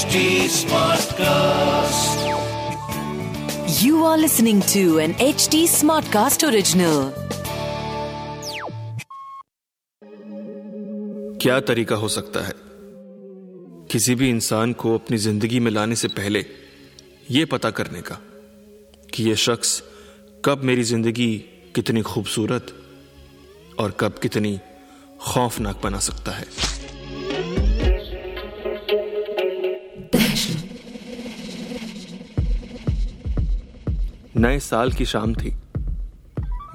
HD Smartcast. You are listening to an HD Smartcast original. क्या तरीका हो सकता है किसी भी इंसान को अपनी ज़िंदगी में लाने से पहले यह पता करने का कि यह शख्स कब मेरी ज़िंदगी कितनी खूबसूरत और कब कितनी खौफनाक बना सकता है नए साल की शाम थी।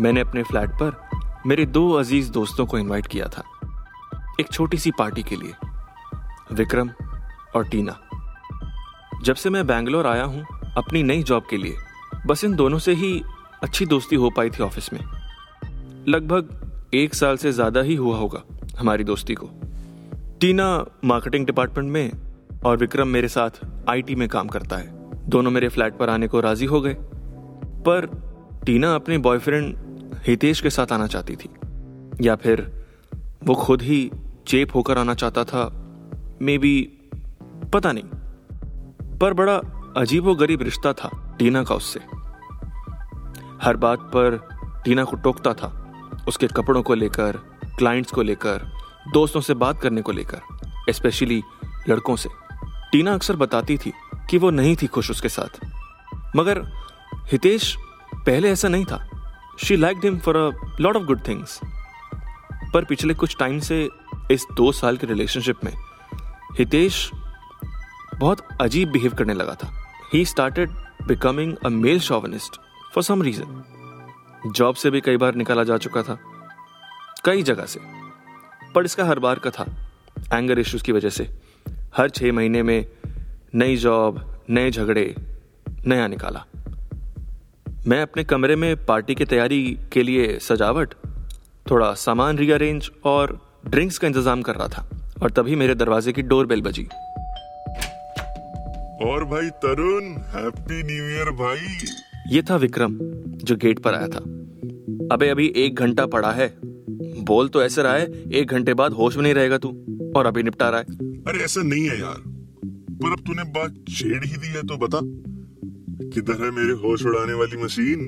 मैंने अपने फ्लैट पर मेरे दो अज़ीज़ दोस्तों को इनवाइट किया था। एक छोटी सी पार्टी के लिए, विक्रम और टीना। जब से मैं बैंगलोर आया हूँ, अपनी नई जॉब के लिए, बस इन दोनों से ही अच्छी दोस्ती हो पाई थी ऑफ़िस में। लगभग एक साल से ज़्यादा ही हुआ होगा हमारी दोस्ती को। टीना मार्केटिंग डिपार्टमेंट में और विक्रम मेरे साथ आईटी में काम करता है। दोनों मेरे फ्लैट पर आने को राज़ी हो गए। पर टीना अपने बॉयफ्रेंड हितेश के साथ आना चाहती थी। या फिर वो खुद ही चेप होकर आना चाहता था मे बी पता नहीं। पर बड़ा अजीब गरीब रिश्ता था टीना का उससे। हर बात पर टीना को टोकता था, उसके कपड़ों को लेकर क्लाइंट्स को लेकर, दोस्तों से बात करने को लेकर स्पेशली लड़कों से। टीना अक्सर बताती थी कि वो नहीं थी खुश उसके साथ। मगर हितेश, पहले ऐसा नहीं था। She like him for a lot of good things पर पिछले कुछ टाइम से इस दो साल के रिलेशनशिप में, हितेश बहुत अजीब बिहेव करने लगा था। He started becoming a male chauvinist for some reason job से भी कई बार निकाला जा चुका था, कई जगह से। पर इसका हर बार का था एंगर इश्यूज़ की वजह से, हर छह महीने में नई जॉब नए झगड़े, नया निकाला। मैं अपने कमरे में पार्टी की तैयारी के लिए सजावट थोड़ा सामान रीअरेंज और ड्रिंक्स का इंतज़ाम कर रहा था और तभी मेरे दरवाजे की डोर बेल बजी। और भाई तरुण हैप्पी न्यू ईयर भाई। ये था विक्रम जो गेट पर आया था। अबे अभी एक घंटा पड़ा है। बोल तो ऐसे रहा है एक घंटे बाद होश में नहीं रहेगा तू और अभी निपटा रहा है। अरे ऐसा नहीं है यार। पर अब तूने बात छेड़ ही दी है तो बता। किधर है मेरे होश उड़ाने वाली मशीन?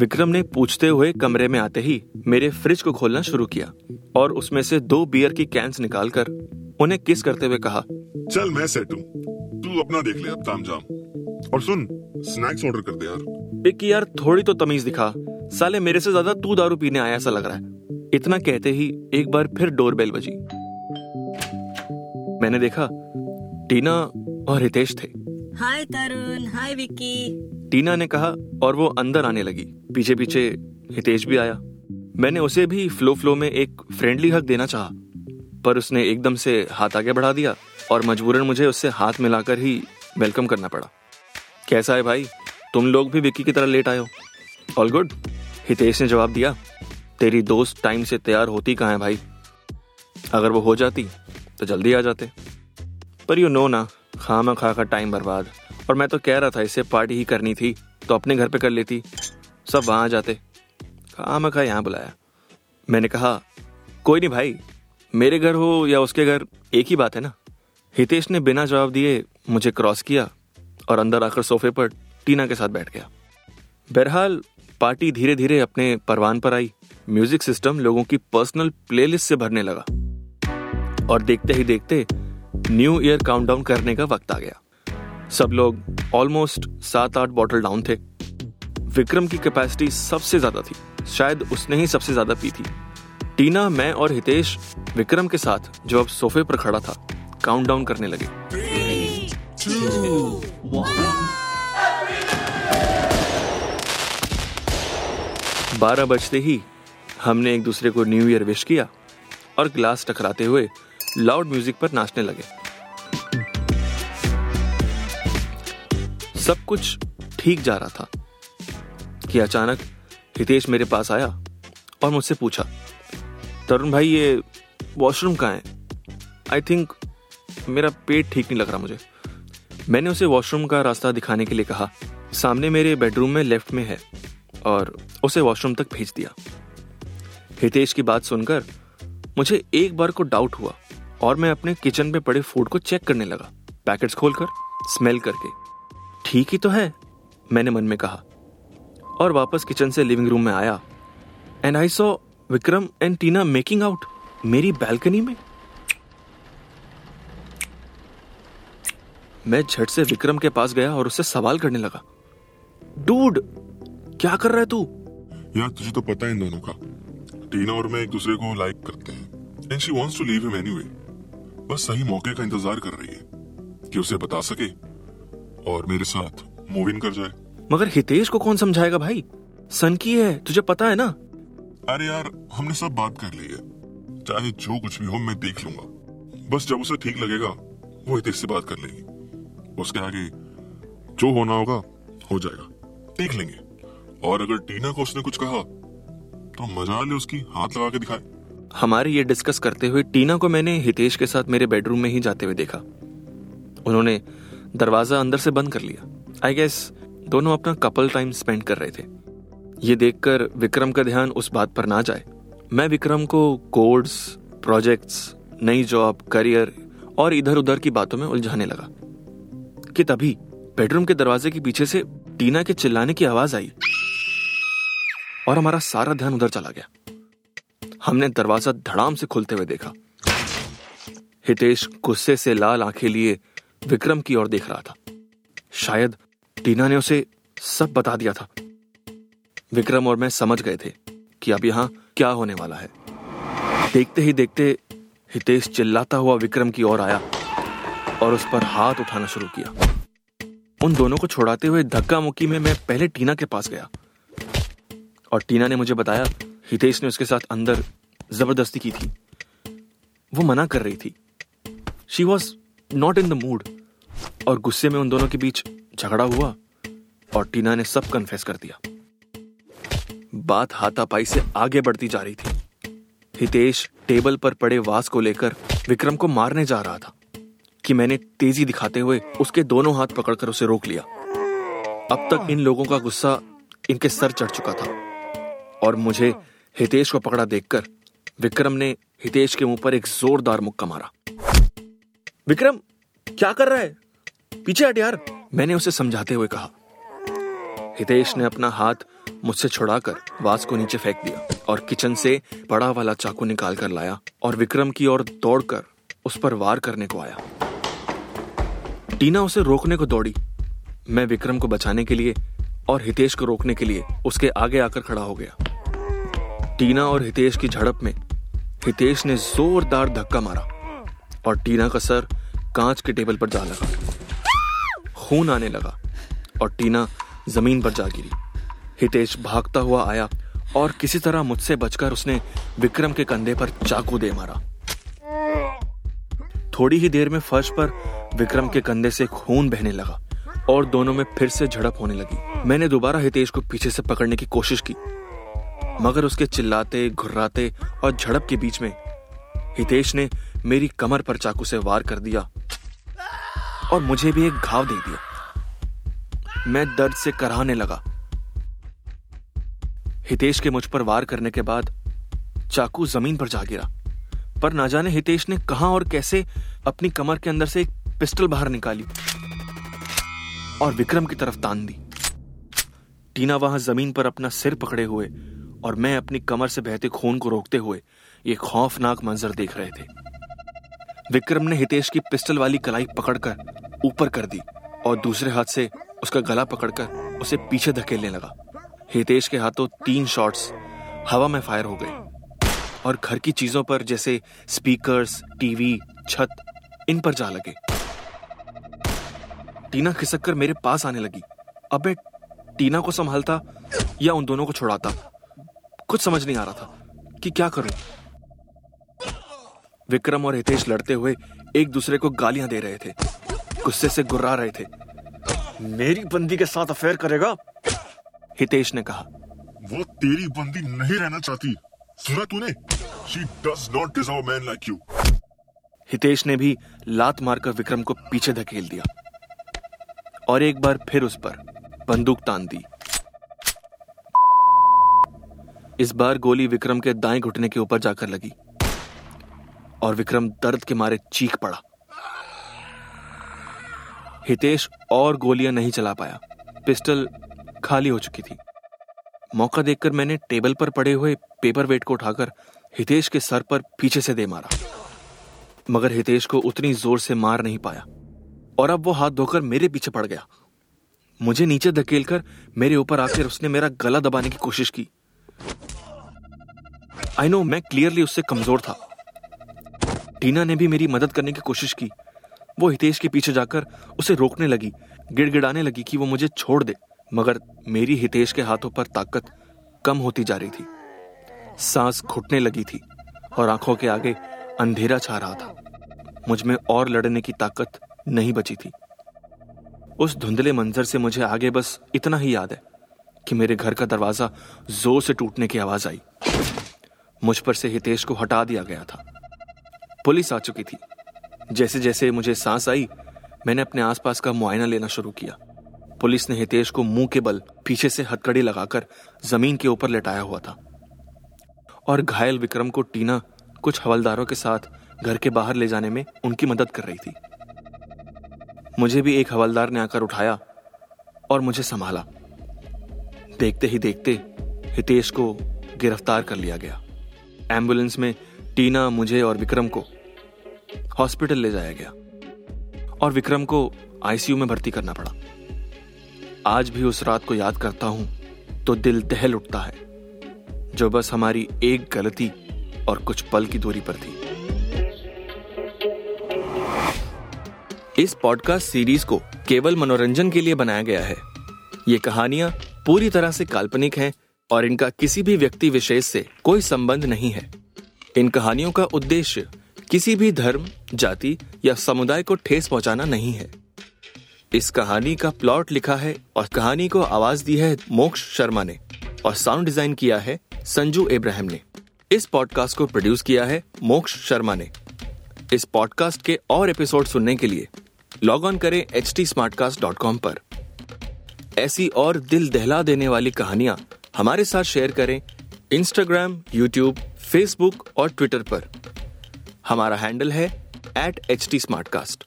विक्रम ने पूछते हुए कमरे में आते ही मेरे फ्रिज को खोलना शुरू किया और उसमें से दो बियर की कैंस निकालकर उन्हें किस करते हुए कहा चल मैं सेट हूँ। तू अपना देख ले अब ताम जाम। और सुन स्नैक्स ऑर्डर कर दे यार। बिक्की यार थोड़ी तो तमीज दिखा। साले मेरे से ज़्यादा तू दारू पीने आया ऐसा लग रहा है। इतना कहते ही एक बार फिर डोर बेल बजी। मैंने देखा टीना और हितेश थे। हाय तरुण हाय विक्की टीना ने कहा और वो अंदर आने लगी। पीछे पीछे हितेश भी आया। मैंने उसे भी फ्लो फ्लो में एक फ्रेंडली हक देना चाहा, पर उसने एकदम से हाथ आगे बढ़ा दिया और मजबूरन मुझे उससे हाथ मिलाकर ही वेलकम करना पड़ा। कैसा है भाई? तुम लोग भी विक्की की तरह लेट आए हो। ऑल गुड हितेश ने जवाब दिया, तेरी दोस्त टाइम से तैयार होती कहाँ है भाई? अगर वो हो जाती तो जल्दी आ जाते। पर यू नो ना खामा खा का टाइम बर्बाद। और मैं तो कह रहा था, इसे पार्टी ही करनी थी तो अपने घर पे कर लेती। सब वहाँ जाते। खामा खा यहाँ बुलाया? मैंने कहा, कोई नहीं भाई, मेरे घर हो या उसके घर, एक ही बात है ना। हितेश ने बिना जवाब दिए मुझे क्रॉस किया और अंदर आकर सोफे पर टीना के साथ बैठ गया। बहरहाल पार्टी धीरे धीरे अपने परवान पर आई। म्यूज़िक सिस्टम लोगों की पर्सनल प्लेलिस्ट से भरने लगा। और देखते ही देखते न्यू ईयर काउंटडाउन करने का वक्त आ गया। सब लोग ऑलमोस्ट सात आठ बॉटल डाउन थे। विक्रम की कैपेसिटी सबसे ज़्यादा थी। शायद उसने ही सबसे ज़्यादा पी थी। टीना, मैं और हितेश विक्रम के साथ जो अब सोफे पर खड़ा था काउंटडाउन करने लगे। बारह बजते ही हमने एक दूसरे को न्यू ईयर विश किया और ग्लास टकराते हुए लाउड म्यूज़िक पर नाचने लगे। सब कुछ ठीक जा रहा था कि अचानक हितेश मेरे पास आया और मुझसे पूछा, तरुण भाई, ये वॉशरूम कहाँ है? आई थिंक मेरा पेट ठीक नहीं लग रहा मुझे। मैंने उसे वॉशरूम का रास्ता दिखाने के लिए कहा, सामने मेरे बेडरूम में लेफ़्ट में है और उसे वॉशरूम तक भेज दिया। हितेश की बात सुनकर मुझे एक बार को डाउट हुआ और मैं अपने किचन में पड़े फ़ूड को चेक करने लगा पैकेट्स खोलकर स्मेल करके। ठीक ही तो है, मैंने मन में कहा। और वापस किचन से लिविंग रूम में आया। And I saw Vikram and Tina making out मेरी बैल्कनी में। मैं झट से विक्रम के पास गया और उससे सवाल करने लगा। डूड क्या कर रहा है तू? यार, तुझे तो पता है इन दोनों का। टीना और मैं एक दूसरे को लाइक करते हैं। And she wants to leave him anyway बस सही मौके का इंतज़ार कर रही है कि उसे बता सके। और मेरे साथ मूव इन कर जाए। मगर हितेश को कौन समझाएगा भाई? सन की है तुझे पता है ना? अरे यार हमने सब बात कर ली है। चाहे जो कुछ भी हो मैं देख लूँगा। बस जब उसे ठीक लगेगा वो हितेश से बात कर लेगी। उसके आगे जो होना होगा हो जाएगा। देख लेंगे। और अगर टीना को उसने कुछ कहा तो मज़ा ले उसकी हाथ लगा के दिखाए। हमारे ये डिस्कस करते हुए टीना को मैंने हितेश के साथ मेरे बेडरूम में ही जाते हुए देखा। उन्होंने दरवाज़ा अंदर से बंद कर लिया। आई गेस दोनों अपना कपल टाइम स्पेंड कर रहे थे। ये देखकर विक्रम का ध्यान उस बात पर ना जाए। मैं विक्रम को कोड्स प्रोजेक्ट्स नई जॉब करियर और इधर उधर की बातों में उलझाने लगा। कि तभी बेडरूम के दरवाजे के पीछे से टीना के चिल्लाने की आवाज़ आई और हमारा सारा ध्यान उधर चला गया। हमने दरवाज़ा धड़ाम से खुलते हुए देखा। हितेश गुस्से से लाल आँखें लिए विक्रम की ओर देख रहा था। शायद टीना ने उसे सब बता दिया था। विक्रम और मैं समझ गए थे कि अब यहाँ क्या होने वाला है। देखते ही देखते हितेश चिल्लाता हुआ विक्रम की ओर आया और उस पर हाथ उठाना शुरू किया। उन दोनों को छोड़ाते हुए धक्का मुक्की में मैं पहले टीना के पास गया। और टीना ने मुझे बताया, हितेश ने उसके साथ अंदर ज़बरदस्ती की थी। वो मना कर रही थी। She was not in the mood और गुस्से में उन दोनों के बीच झगड़ा हुआ और टीना ने सब कन्फेस कर दिया। बात हाथापाई से आगे बढ़ती जा रही थी। हितेश टेबल पर पड़े वास को लेकर विक्रम को मारने जा रहा था कि मैंने तेज़ी दिखाते हुए उसके दोनों हाथ पकड़कर उसे रोक लिया। अब तक इन लोगों का गुस्सा इनके सर चढ़ चुका था। और मुझे हितेश को पकड़ा देखकर विक्रम ने हितेश के मुँह पर एक जोरदार मुक्का मारा। विक्रम, क्या कर रहा है? पीछे हट यार। मैंने उसे समझाते हुए कहा। हितेश ने अपना हाथ मुझसे छुड़ाकर वास को नीचे फेंक दिया और किचन से बड़ा वाला चाकू निकाल कर लाया और विक्रम की ओर दौड़कर उस पर वार करने को आया। टीना उसे रोकने को दौड़ी। मैं विक्रम को बचाने के लिए और हितेश को रोकने के लिए उसके आगे आकर खड़ा हो गया। टीना और हितेश की झड़प में हितेश ने जोरदार धक्का मारा और टीना का सर कांच के टेबल पर जा लगा। खून आने लगा और टीना ज़मीन पर जा गिरी। हितेश भागता हुआ आया और किसी तरह मुझसे बचकर उसने विक्रम के कंधे पर चाकू दे मारा। थोड़ी ही देर में फर्श पर विक्रम के कंधे से खून बहने लगा और दोनों में फिर से झड़प होने लगी। मैंने दोबारा हितेश को पीछे से पकड़ने की कोशिश की, मगर उसके चिल्लाते, घुर्राते और झड़प के बीच में हितेश ने मेरी कमर पर चाकू से वार कर दिया। और मुझे भी एक घाव दे दिया। मैं दर्द से कराहने लगा। हितेश के मुझ पर वार करने के बाद चाकू ज़मीन पर जा गिरा। पर ना जाने हितेश ने कहा और कैसे अपनी कमर के अंदर से एक पिस्टल बाहर निकाली और विक्रम की तरफ़ तान दी। टीना वहाँ ज़मीन पर अपना सिर पकड़े हुए और मैं अपनी कमर से बहते खून को रोकते हुए ये खौफनाक मंजर देख रहे थे। विक्रम ने हितेश की पिस्टल वाली कलाई पकड़कर ऊपर कर दी और दूसरे हाथ से उसका गला पकड़कर उसे पीछे धकेलने लगा। हितेश के हाथों तीन शॉट्स हवा में फायर हो गए और घर की चीज़ों पर जैसे स्पीकर्स, टीवी, छत, इन पर जा लगे। टीना खिसक कर मेरे पास आने लगी। अबे, टीना को संभालता या उन दोनों को छुड़ाता? कुछ समझ नहीं आ रहा था कि क्या करूँ। विक्रम और हितेश लड़ते हुए एक दूसरे को गालियाँ दे रहे थे। गुस्से से गुर्रा रहे थे। मेरी बंदी के साथ अफेयर करेगा? हितेश ने कहा। वो तेरी बंदी नहीं रहना चाहती। सुना तूने? She does not deserve man like you Hitesh ने भी लात मारकर विक्रम को पीछे धकेल दिया। और एक बार फिर उस पर बंदूक तान दी। इस बार गोली विक्रम के दाएँ घुटने के ऊपर जाकर लगी। और विक्रम दर्द के मारे चीख पड़ा। हितेश और गोलियाँ नहीं चला पाया। पिस्टल खाली हो चुकी थी। मौका देखकर मैंने टेबल पर पड़े हुए पेपर वेट को उठाकर हितेश के सर पर पीछे से दे मारा। मगर हितेश को उतनी ज़ोर से मार नहीं पाया। और अब वो हाथ धोकर मेरे पीछे पड़ गया। मुझे नीचे धकेलकर मेरे ऊपर आकर उसने मेरा गला दबाने की कोशिश की। आई नो मैं क्लियरली उससे कमज़ोर था। टीना ने भी मेरी मदद करने की कोशिश की। वो हितेश के पीछे जाकर उसे रोकने लगी, गिड़गिड़ाने लगी कि वो मुझे छोड़ दे, मगर मेरी हितेश के हाथों पर ताकत कम होती जा रही थी। सांस घुटने लगी थी और आँखों के आगे अंधेरा छा रहा था। मुझमें और लड़ने की ताकत नहीं बची थी। उस धुंधले मंजर से मुझे आगे बस इतना ही याद है कि मेरे घर का दरवाज़ा ज़ोर से टूटने की आवाज़ आई। मुझ पर से हितेश को हटा दिया गया था। पुलिस आ चुकी थी। जैसे जैसे मुझे सांस आई, मैंने अपने आसपास का मुआयना लेना शुरू किया। पुलिस ने हितेश को मुँह के बल पीछे से हथकड़ी लगाकर ज़मीन के ऊपर लेटाया हुआ था। और घायल विक्रम को टीना कुछ हवलदारों के साथ घर के बाहर ले जाने में उनकी मदद कर रही थी। मुझे भी एक हवलदार ने आकर उठाया और मुझे संभाला। देखते ही देखते हितेश को गिरफ़्तार कर लिया गया। एंबुलेंस में टीना, मुझे और विक्रम को हॉस्पिटल ले जाया गया और विक्रम को आईसीयू में भर्ती करना पड़ा। आज भी उस रात को याद करता हूँ तो दिल दहल उठता है, जो बस हमारी एक गलती और कुछ पल की दूरी पर थी। इस पॉडकास्ट सीरीज़ को केवल मनोरंजन के लिए बनाया गया है। ये कहानियाँ पूरी तरह से काल्पनिक हैं और इनका किसी भी व्यक्ति विशेष से कोई संबंध नहीं है। इन कहानियों का उद्देश्य किसी भी धर्म, जाति या समुदाय को ठेस पहुंचाना नहीं है। इस कहानी का प्लॉट लिखा है और कहानी को आवाज़ दी है मोक्ष शर्मा ने और साउंड डिज़ाइन किया है संजू इब्राहिम ने। इस पॉडकास्ट को प्रोड्यूस किया है मोक्ष शर्मा ने। इस पॉडकास्ट के और एपिसोड सुनने के लिए लॉग ऑन करें एच पर। ऐसी और दिल दहला देने वाली कहानियाँ हमारे साथ शेयर करें इंस्टाग्राम यूट्यूब फेसबुक और ट्विटर पर। हमारा हैंडल है at H T Smartcast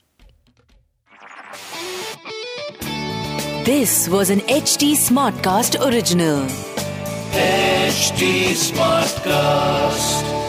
this was an H T Smartcast original H T Smartcast